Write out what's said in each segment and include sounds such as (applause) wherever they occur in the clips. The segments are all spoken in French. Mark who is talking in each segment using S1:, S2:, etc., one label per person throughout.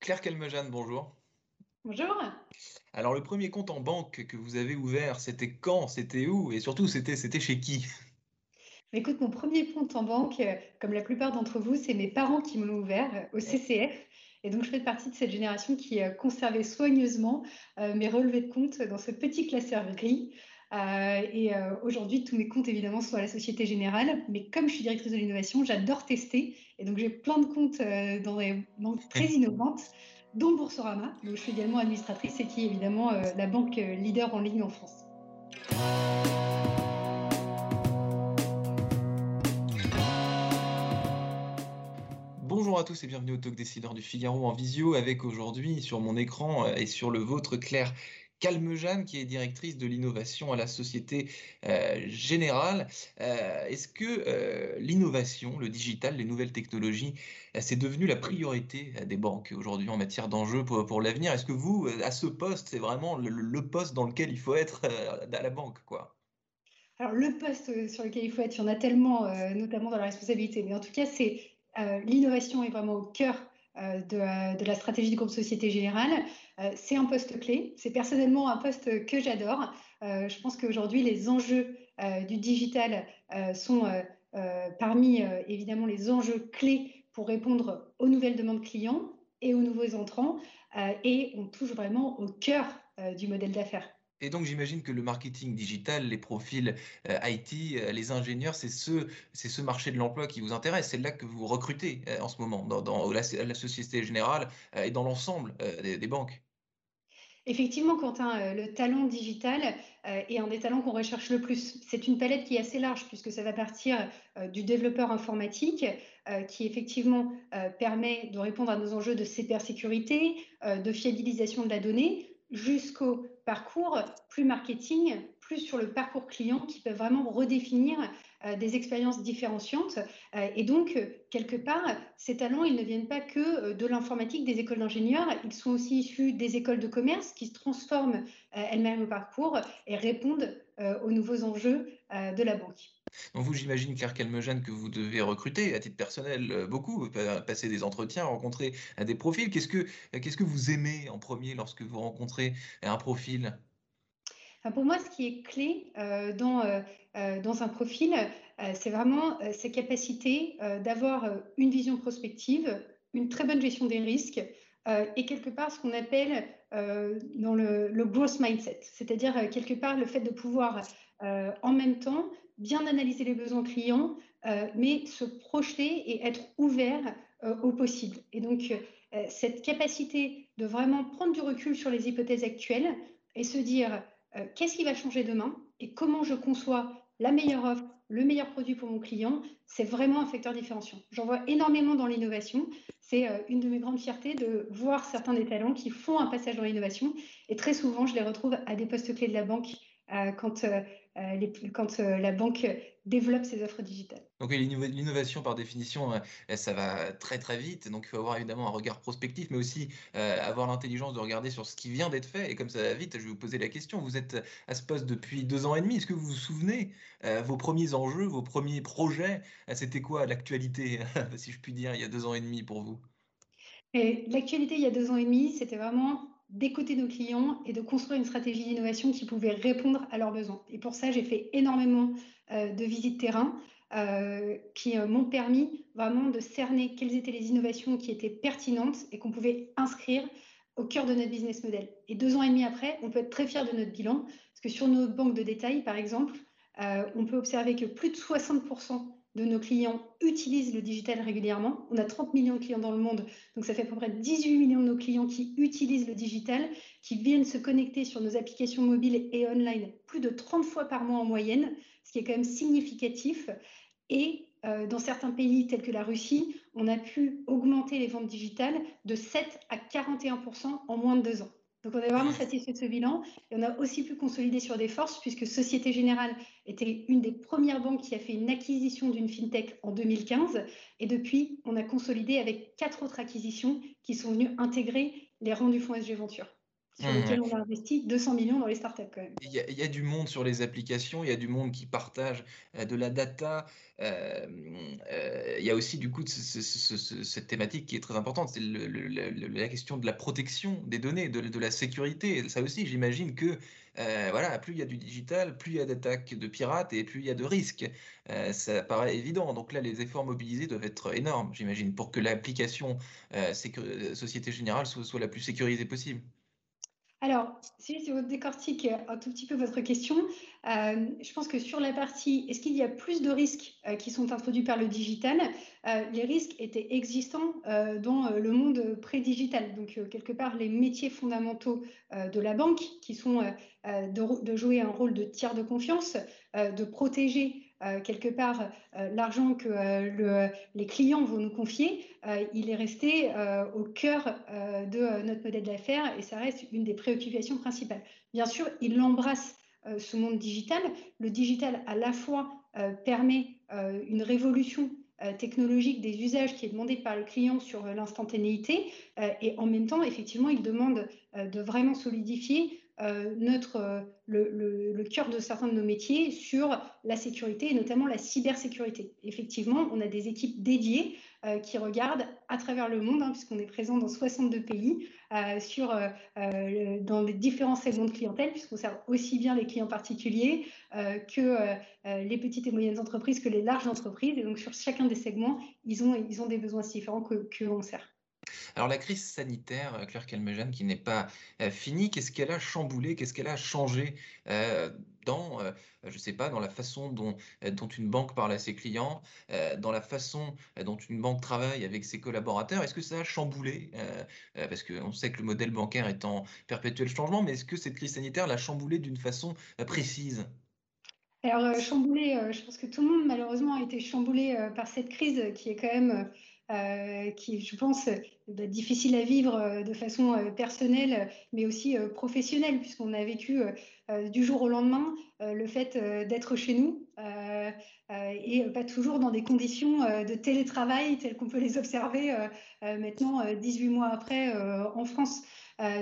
S1: Claire Calmejane, bonjour.
S2: Bonjour.
S1: Alors, le premier compte en banque que vous avez ouvert, c'était quand? C'était où? Et surtout, c'était c'était chez qui?
S2: Écoute, mon premier compte en banque, euh, comme la plupart d'entre vous, c'est mes parents qui me l'ont ouvert euh, au CCF. Et donc, je fais partie de cette génération qui a conservé soigneusement euh, mes relevés de compte dans ce petit classeur gris. Euh, et euh, aujourd'hui, tous mes comptes, évidemment, sont à la Société Générale. Mais comme je suis directrice de l'innovation, j'adore tester. Et donc, j'ai plein de comptes euh, dans des banques très innovantes, dont Boursorama, dont je suis également administratrice et qui est évidemment la banque leader en ligne en France.
S1: Bonjour à tous et bienvenue au Talk Décideur du Figaro en visio avec aujourd'hui sur mon écran et sur le vôtre Claire Calmejane, qui est directrice de l'innovation à la Société euh, Générale. Euh, est-ce que euh, l'innovation, le digital, les nouvelles technologies, c'est devenu la priorité des banques aujourd'hui en matière d'enjeux pour, l'avenir? Est-ce que vous, à ce poste, c'est vraiment le, poste dans lequel il faut être à la banque quoi?
S2: Alors, le poste sur lequel il faut être, il y en a tellement, notamment dans la responsabilité, mais en tout cas, c'est l'innovation est vraiment au cœur euh, de, la stratégie du groupe Société Générale. Euh, c'est un poste clé. C'est personnellement un poste que j'adore. je pense qu'aujourd'hui, les enjeux du digital sont parmi évidemment les enjeux clés pour répondre aux nouvelles demandes clients et aux nouveaux entrants. et on touche vraiment au cœur du modèle d'affaires.
S1: Et donc j'imagine que le marketing digital, les profils euh, IT, euh, les ingénieurs, c'est ce, marché de l'emploi qui vous intéresse. C'est là que vous recrutez euh, en ce moment, dans, la, Société Générale et dans l'ensemble des, banques.
S2: Effectivement, Quentin, le talent digital est un des talents qu'on recherche le plus. C'est une palette qui est assez large puisque ça va partir du développeur informatique qui effectivement permet de répondre à nos enjeux de cybersécurité, de fiabilisation de la donnée, jusqu'au parcours plus marketing, plus sur le parcours client qui peut vraiment redéfinir euh, des expériences différenciantes. Euh, et donc, quelque part, ces talents, ils ne viennent pas que euh, de l'informatique, des écoles d'ingénieurs, ils sont aussi issus des écoles de commerce qui se transforment elles-mêmes au parcours et répondent aux nouveaux enjeux de la banque.
S1: Donc vous, j'imagine, Claire Calmejane, que vous devez recruter à titre personnel beaucoup, passer des entretiens, rencontrer des profils. Qu'est-ce que, qu'est-ce que vous aimez en premier lorsque vous rencontrez un profil?
S2: Pour moi, ce qui est clé euh, dans, euh, euh, dans un profil, c'est vraiment ses capacités d'avoir une vision prospective, une très bonne gestion des risques et quelque part ce qu'on appelle dans le, le, growth mindset, c'est-à-dire quelque part le fait de pouvoir en même temps bien analyser les besoins clients, mais se projeter et être ouvert au possible. Et donc, cette capacité de vraiment prendre du recul sur les hypothèses actuelles et se dire euh, qu'est-ce qui va changer demain et comment je conçois la meilleure offre, le meilleur produit pour mon client, c'est vraiment un facteur différenciant. J'en vois énormément dans l'innovation. C'est euh, une de mes grandes fiertés de voir certains des talents qui font un passage dans l'innovation. Et très souvent, je les retrouve à des postes clés de la banque euh, quand, euh, euh, quand la banque développe ses offres digitales.
S1: Donc l'innovation, par définition, ça va très très vite. Donc il faut avoir évidemment un regard prospectif, mais aussi avoir l'intelligence de regarder sur ce qui vient d'être fait. Et comme ça va vite, je vais vous poser la question. Vous êtes à ce poste depuis deux ans et demi. Est-ce que vous vous souvenez vos premiers enjeux, vos premiers projets? C'était quoi l'actualité, (laughs) si je puis dire, il y a deux ans et demi pour vous?
S2: L'actualité il y a deux ans et demi, c'était vraiment d'écouter nos clients et de construire une stratégie d'innovation qui pouvait répondre à leurs besoins. Et pour ça, j'ai fait énormément euh, de visites terrain euh, qui euh, m'ont permis vraiment de cerner quelles étaient les innovations qui étaient pertinentes et qu'on pouvait inscrire au cœur de notre business model. Et deux ans et demi après, on peut être très fier de notre bilan, parce que sur nos banques de détail, par exemple, on peut observer que plus de 60% de nos clients utilisent le digital régulièrement. On a 30 millions de clients dans le monde, donc ça fait à peu près 18 millions de nos clients qui utilisent le digital, qui viennent se connecter sur nos applications mobiles et online plus de 30 fois par mois en moyenne, ce qui est quand même significatif. Et euh, dans certains pays tels que la Russie, on a pu augmenter les ventes digitales de 7 à 41 en moins de deux ans. Donc on est vraiment satisfait de ce bilan. Et on a aussi pu consolider sur des forces puisque Société Générale était une des premières banques qui a fait une acquisition d'une fintech en 2015 et depuis on a consolidé avec quatre autres acquisitions qui sont venues intégrer les rangs du fonds SG Venture. Sur lequel on a investi 200 millions dans les startups quand même.
S1: Il y, a, du monde sur les applications, il y a du monde qui partage euh, de la data. Euh, euh, il y a aussi du coup cette thématique qui est très importante, c'est la question de la protection des données, de, la sécurité. Ça aussi, j'imagine que voilà, plus il y a du digital, plus il y a d'attaques de pirates et plus il y a de risques. ça paraît évident. Donc là, les efforts mobilisés doivent être énormes, j'imagine, pour que l'application Société Générale soit la plus sécurisée possible.
S2: Alors, si je décortique un tout petit peu votre question, euh, je pense que sur la partie, est-ce qu'il y a plus de risques euh, qui sont introduits par le digital euh, Les risques étaient existants dans le monde pré-digital. Donc, quelque part, les métiers fondamentaux de la banque, qui sont de, de, jouer un rôle de tiers de confiance, de protéger euh, quelque part euh, l'argent que euh, les clients vont nous confier, il est resté au cœur de notre modèle d'affaires et ça reste une des préoccupations principales. Bien sûr, il embrasse ce monde digital. Le digital, à la fois, permet une révolution technologique des usages qui est demandée par le client sur l'instantanéité et en même temps, effectivement, il demande de vraiment solidifier euh, notre, euh, le, cœur de certains de nos métiers sur la sécurité et notamment la cybersécurité. Effectivement, on a des équipes dédiées euh, qui regardent à travers le monde, hein, puisqu'on est présent dans 62 pays, sur, dans les différents segments de clientèle, puisqu'on sert aussi bien les clients particuliers que les petites et moyennes entreprises, que les larges entreprises. Et donc, sur chacun des segments, ils ont, ils ont des besoins différents que, que l'on sert.
S1: Alors la crise sanitaire, euh, Claire Calmejane, qui n'est pas euh, finie, qu'est-ce qu'elle a chamboulé, qu'est-ce qu'elle a changé euh, dans, je ne sais pas, dans la façon dont, dont une banque parle à ses clients, dans la façon dont une banque travaille avec ses collaborateurs? Est-ce que ça a chamboulé Parce qu'on sait que le modèle bancaire est en perpétuel changement, mais est-ce que cette crise sanitaire l'a chamboulé d'une façon précise?
S2: Alors, chamboulé, je pense que tout le monde, malheureusement, a été chamboulé par cette crise qui est quand même euh, qui, je pense, est difficile à vivre euh, de façon euh, personnelle, mais aussi professionnelle, puisqu'on a vécu du jour au lendemain le fait d'être chez nous et pas toujours dans des conditions de télétravail telles qu'on peut les observer maintenant, 18 mois après, en France.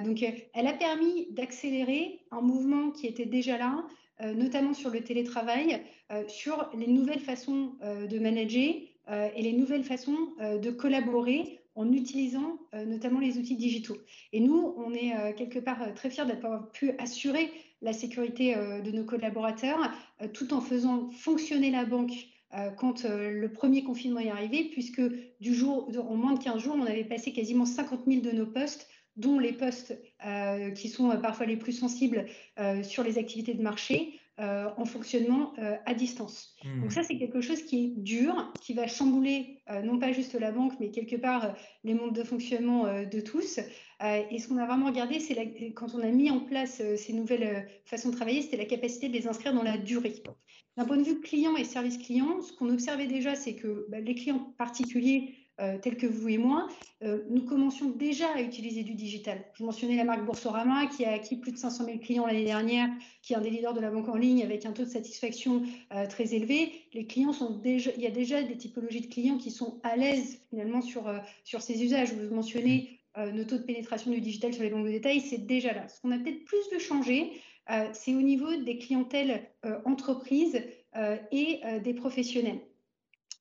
S2: donc, elle a permis d'accélérer un mouvement qui était déjà là, notamment sur le télétravail, sur les nouvelles façons de manager, euh, et les nouvelles façons euh, de collaborer en utilisant euh, notamment les outils digitaux. Et nous, on est quelque part très fiers d'avoir pu assurer la sécurité de nos collaborateurs tout en faisant fonctionner la banque quand le premier confinement est arrivé, puisque du jour, en moins de 15 jours, on avait passé quasiment 50 000 de nos postes dont les postes qui sont parfois les plus sensibles sur les activités de marché, euh, en fonctionnement euh, à distance. Hmm. Donc ça, c'est quelque chose qui est dur, qui va chambouler euh, non pas juste la banque, mais quelque part les mondes de fonctionnement de tous. et ce qu'on a vraiment regardé, c'est quand on a mis en place ces nouvelles façons de travailler, c'était la capacité de les inscrire dans la durée. D'un point de vue client et service client, ce qu'on observait déjà, c'est que bah, les clients particuliers euh, tels que vous et moi, euh, nous commencions déjà à utiliser du digital. Je mentionnais la marque Boursorama qui a acquis plus de 500 000 clients l'année dernière, qui est un des leaders de la banque en ligne avec un taux de satisfaction euh, très élevé. Les clients il y a déjà des typologies de clients qui sont à l'aise finalement sur, sur ces usages. Vous mentionnez nos taux de pénétration du digital sur les banques de détail, c'est déjà là. Ce qu'on a peut-être plus de changer, c'est au niveau des clientèles entreprises et des professionnels.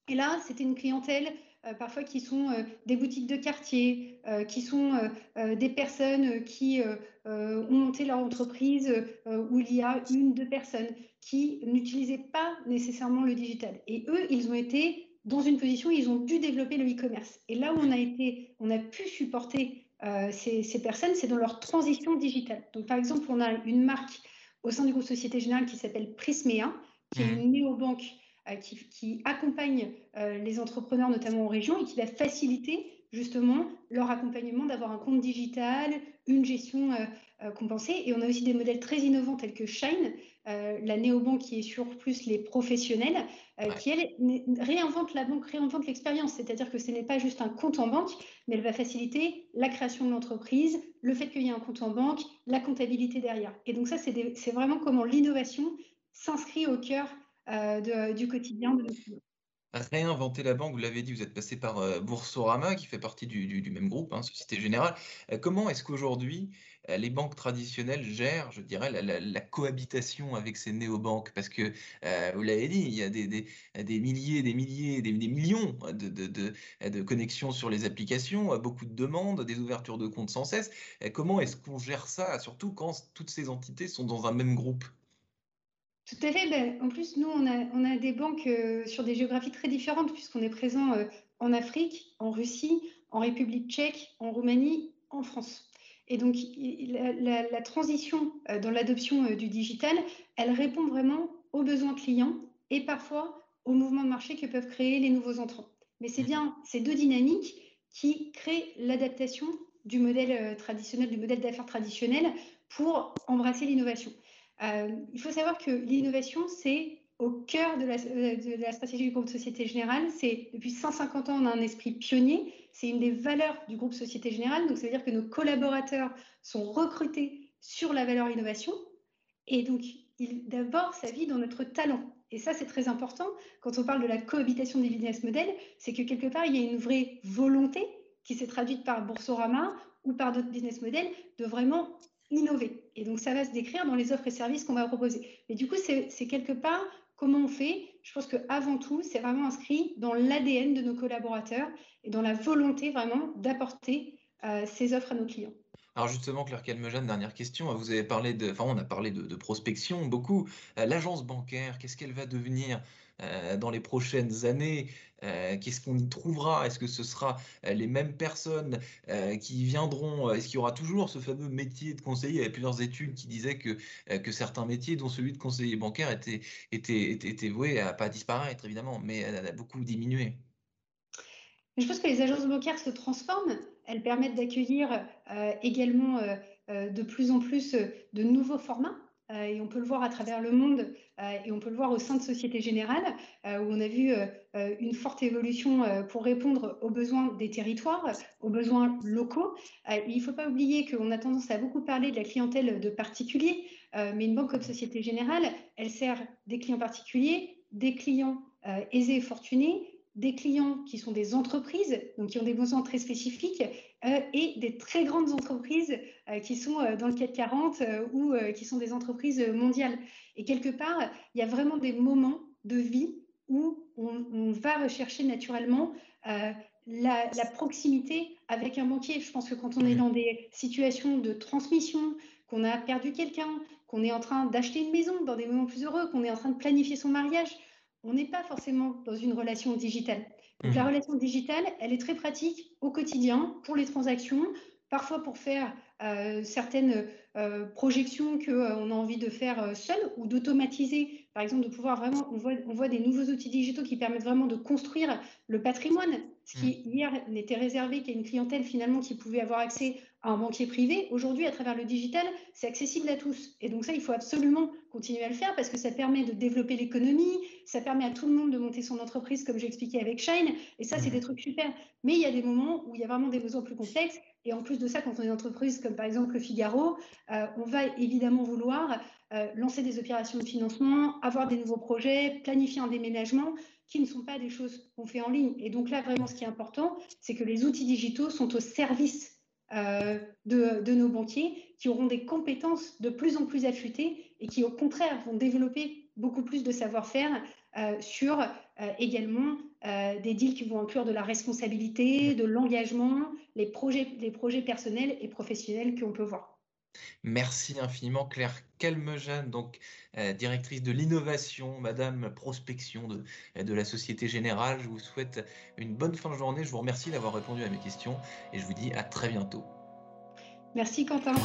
S2: Et là, c'était une clientèle parfois qui sont euh, des boutiques de quartier, euh, qui sont des personnes qui ont monté leur entreprise où il y a une, deux personnes qui n'utilisaient pas nécessairement le digital. Et eux, ils ont été dans une position où ils ont dû développer le e-commerce. Et là où on a été, on a pu supporter ces, personnes, c'est dans leur transition digitale. Donc, par exemple, on a une marque au sein du groupe Société Générale qui s'appelle Prismea, qui est mmh. une néobanque euh, qui, accompagne euh, les entrepreneurs, notamment en région, et qui va faciliter justement leur accompagnement d'avoir un compte digital, une gestion euh, compensée. Et on a aussi des modèles très innovants tels que Shine, la néobanque qui est sur plus les professionnels, qui elle réinvente la banque, réinvente l'expérience. C'est-à-dire que ce n'est pas juste un compte en banque, mais elle va faciliter la création de l'entreprise, le fait qu'il y ait un compte en banque, la comptabilité derrière. Et donc ça, c'est vraiment comment l'innovation s'inscrit au cœur euh, du quotidien de
S1: Réinventer la banque, vous l'avez dit, vous êtes passé par euh, Boursorama, qui fait partie du, même groupe, hein, Société Générale. Euh, comment est-ce qu'aujourd'hui, les banques traditionnelles gèrent, je dirais, la, cohabitation avec ces néobanques? Parce que, vous l'avez dit, il y a des, milliers, des milliers, des, millions de, connexions sur les applications, beaucoup de demandes, des ouvertures de comptes sans cesse. Comment est-ce qu'on gère ça, surtout quand toutes ces entités sont dans un même groupe?
S2: Tout à fait. Ben, en plus, nous, on a, on a des banques euh, sur des géographies très différentes, puisqu'on est présent euh, en Afrique, en Russie, en République tchèque, en Roumanie, en France. Et donc, la, la, la transition euh, dans l'adoption du digital, elle répond vraiment aux besoins clients et parfois aux mouvements de marché que peuvent créer les nouveaux entrants. Mais c'est bien ces deux dynamiques qui créent l'adaptation du modèle traditionnel, du modèle d'affaires traditionnel pour embrasser l'innovation. Euh, il faut savoir que l'innovation, c'est au cœur de la, la, stratégie du groupe Société Générale. C'est depuis 150 ans, on a un esprit pionnier. C'est une des valeurs du groupe Société Générale. Donc, ça veut dire que nos collaborateurs sont recrutés sur la valeur innovation. Et donc, d'abord sa vie dans notre talent. Et ça, c'est très important quand on parle de la cohabitation des business models, c'est que quelque part, il y a une vraie volonté qui s'est traduite par Boursorama ou par d'autres business models de vraiment innover. Et donc, ça va se décrire dans les offres et services qu'on va proposer. Mais du coup, c'est quelque part comment on fait. Je pense qu'avant tout, c'est vraiment inscrit dans l'ADN de nos collaborateurs et dans la volonté vraiment d'apporter euh, ces offres à nos clients.
S1: Alors justement, Claire Calmejane, dernière question. Vous avez parlé de, enfin, on a parlé de, prospection beaucoup. Euh, L'agence bancaire, qu'est-ce qu'elle va devenir euh, dans les prochaines années? Euh, Qu'est-ce qu'on y trouvera? Est-ce que ce sera les mêmes personnes qui viendront? Est-ce qu'il y aura toujours ce fameux métier de conseiller? Il y avait plusieurs études qui disaient que, que certains métiers, dont celui de conseiller bancaire, étaient, étaient, étaient, voués à pas disparaître, évidemment, mais à beaucoup diminuer.
S2: Je pense que les agences bancaires se transforment. Elles permettent d'accueillir euh, également euh, euh, de plus en plus de nouveaux formats. et on peut le voir à travers le monde et on peut le voir au sein de Société Générale où on a vu une forte évolution pour répondre aux besoins des territoires, aux besoins locaux. il ne faut pas oublier qu'on a tendance à beaucoup parler de la clientèle de particuliers, mais une banque comme Société Générale, elle sert des clients particuliers, des clients aisés et fortunés, des clients qui sont des entreprises, donc qui ont des besoins très spécifiques, euh, et des très grandes entreprises euh, qui sont euh, dans le CAC 40 euh, ou qui sont des entreprises mondiales. Et quelque part, il y a vraiment des moments de vie où on, on va rechercher naturellement la, la, proximité avec un banquier. Je pense que quand on est dans des situations de transmission, qu'on a perdu quelqu'un, qu'on est en train d'acheter une maison dans des moments plus heureux, qu'on est en train de planifier son mariage, on n'est pas forcément dans une relation digitale. Donc, mmh. la relation digitale, elle est très pratique au quotidien pour les transactions, parfois pour faire euh, certaines euh, projections qu'on euh, a envie de faire seul ou d'automatiser, par exemple, de pouvoir vraiment, on voit, on voit des nouveaux outils digitaux qui permettent vraiment de construire le patrimoine, ce qui mmh. hier n'était réservé qu'à une clientèle finalement qui pouvait avoir accès à un banquier privé. Aujourd'hui, à travers le digital, c'est accessible à tous. Et donc ça, il faut absolument continuer à le faire parce que ça permet de développer l'économie, ça permet à tout le monde de monter son entreprise, comme j'ai expliqué avec Shine. Et ça, c'est des trucs super. Mais il y a des moments où il y a vraiment des besoins plus complexes. Et en plus de ça, quand on est une entreprise comme par exemple le Figaro, euh, on va évidemment vouloir euh, lancer des opérations de financement, avoir des nouveaux projets, planifier un déménagement qui ne sont pas des choses qu'on fait en ligne. Et donc là, vraiment, ce qui est important, c'est que les outils digitaux sont au service euh, de, de, nos banquiers qui auront des compétences de plus en plus affûtées et qui, au contraire, vont développer beaucoup plus de savoir-faire euh, sur euh, également euh, des deals qui vont inclure de la responsabilité, de l'engagement, les projets, les projets personnels et professionnels qu'on peut voir.
S1: Merci infiniment Claire Calmejane, donc euh, directrice de l'innovation, Madame Prospection de, de la Société Générale. Je vous souhaite une bonne fin de journée. Je vous remercie d'avoir répondu à mes questions et je vous dis à très bientôt.
S2: Merci Quentin.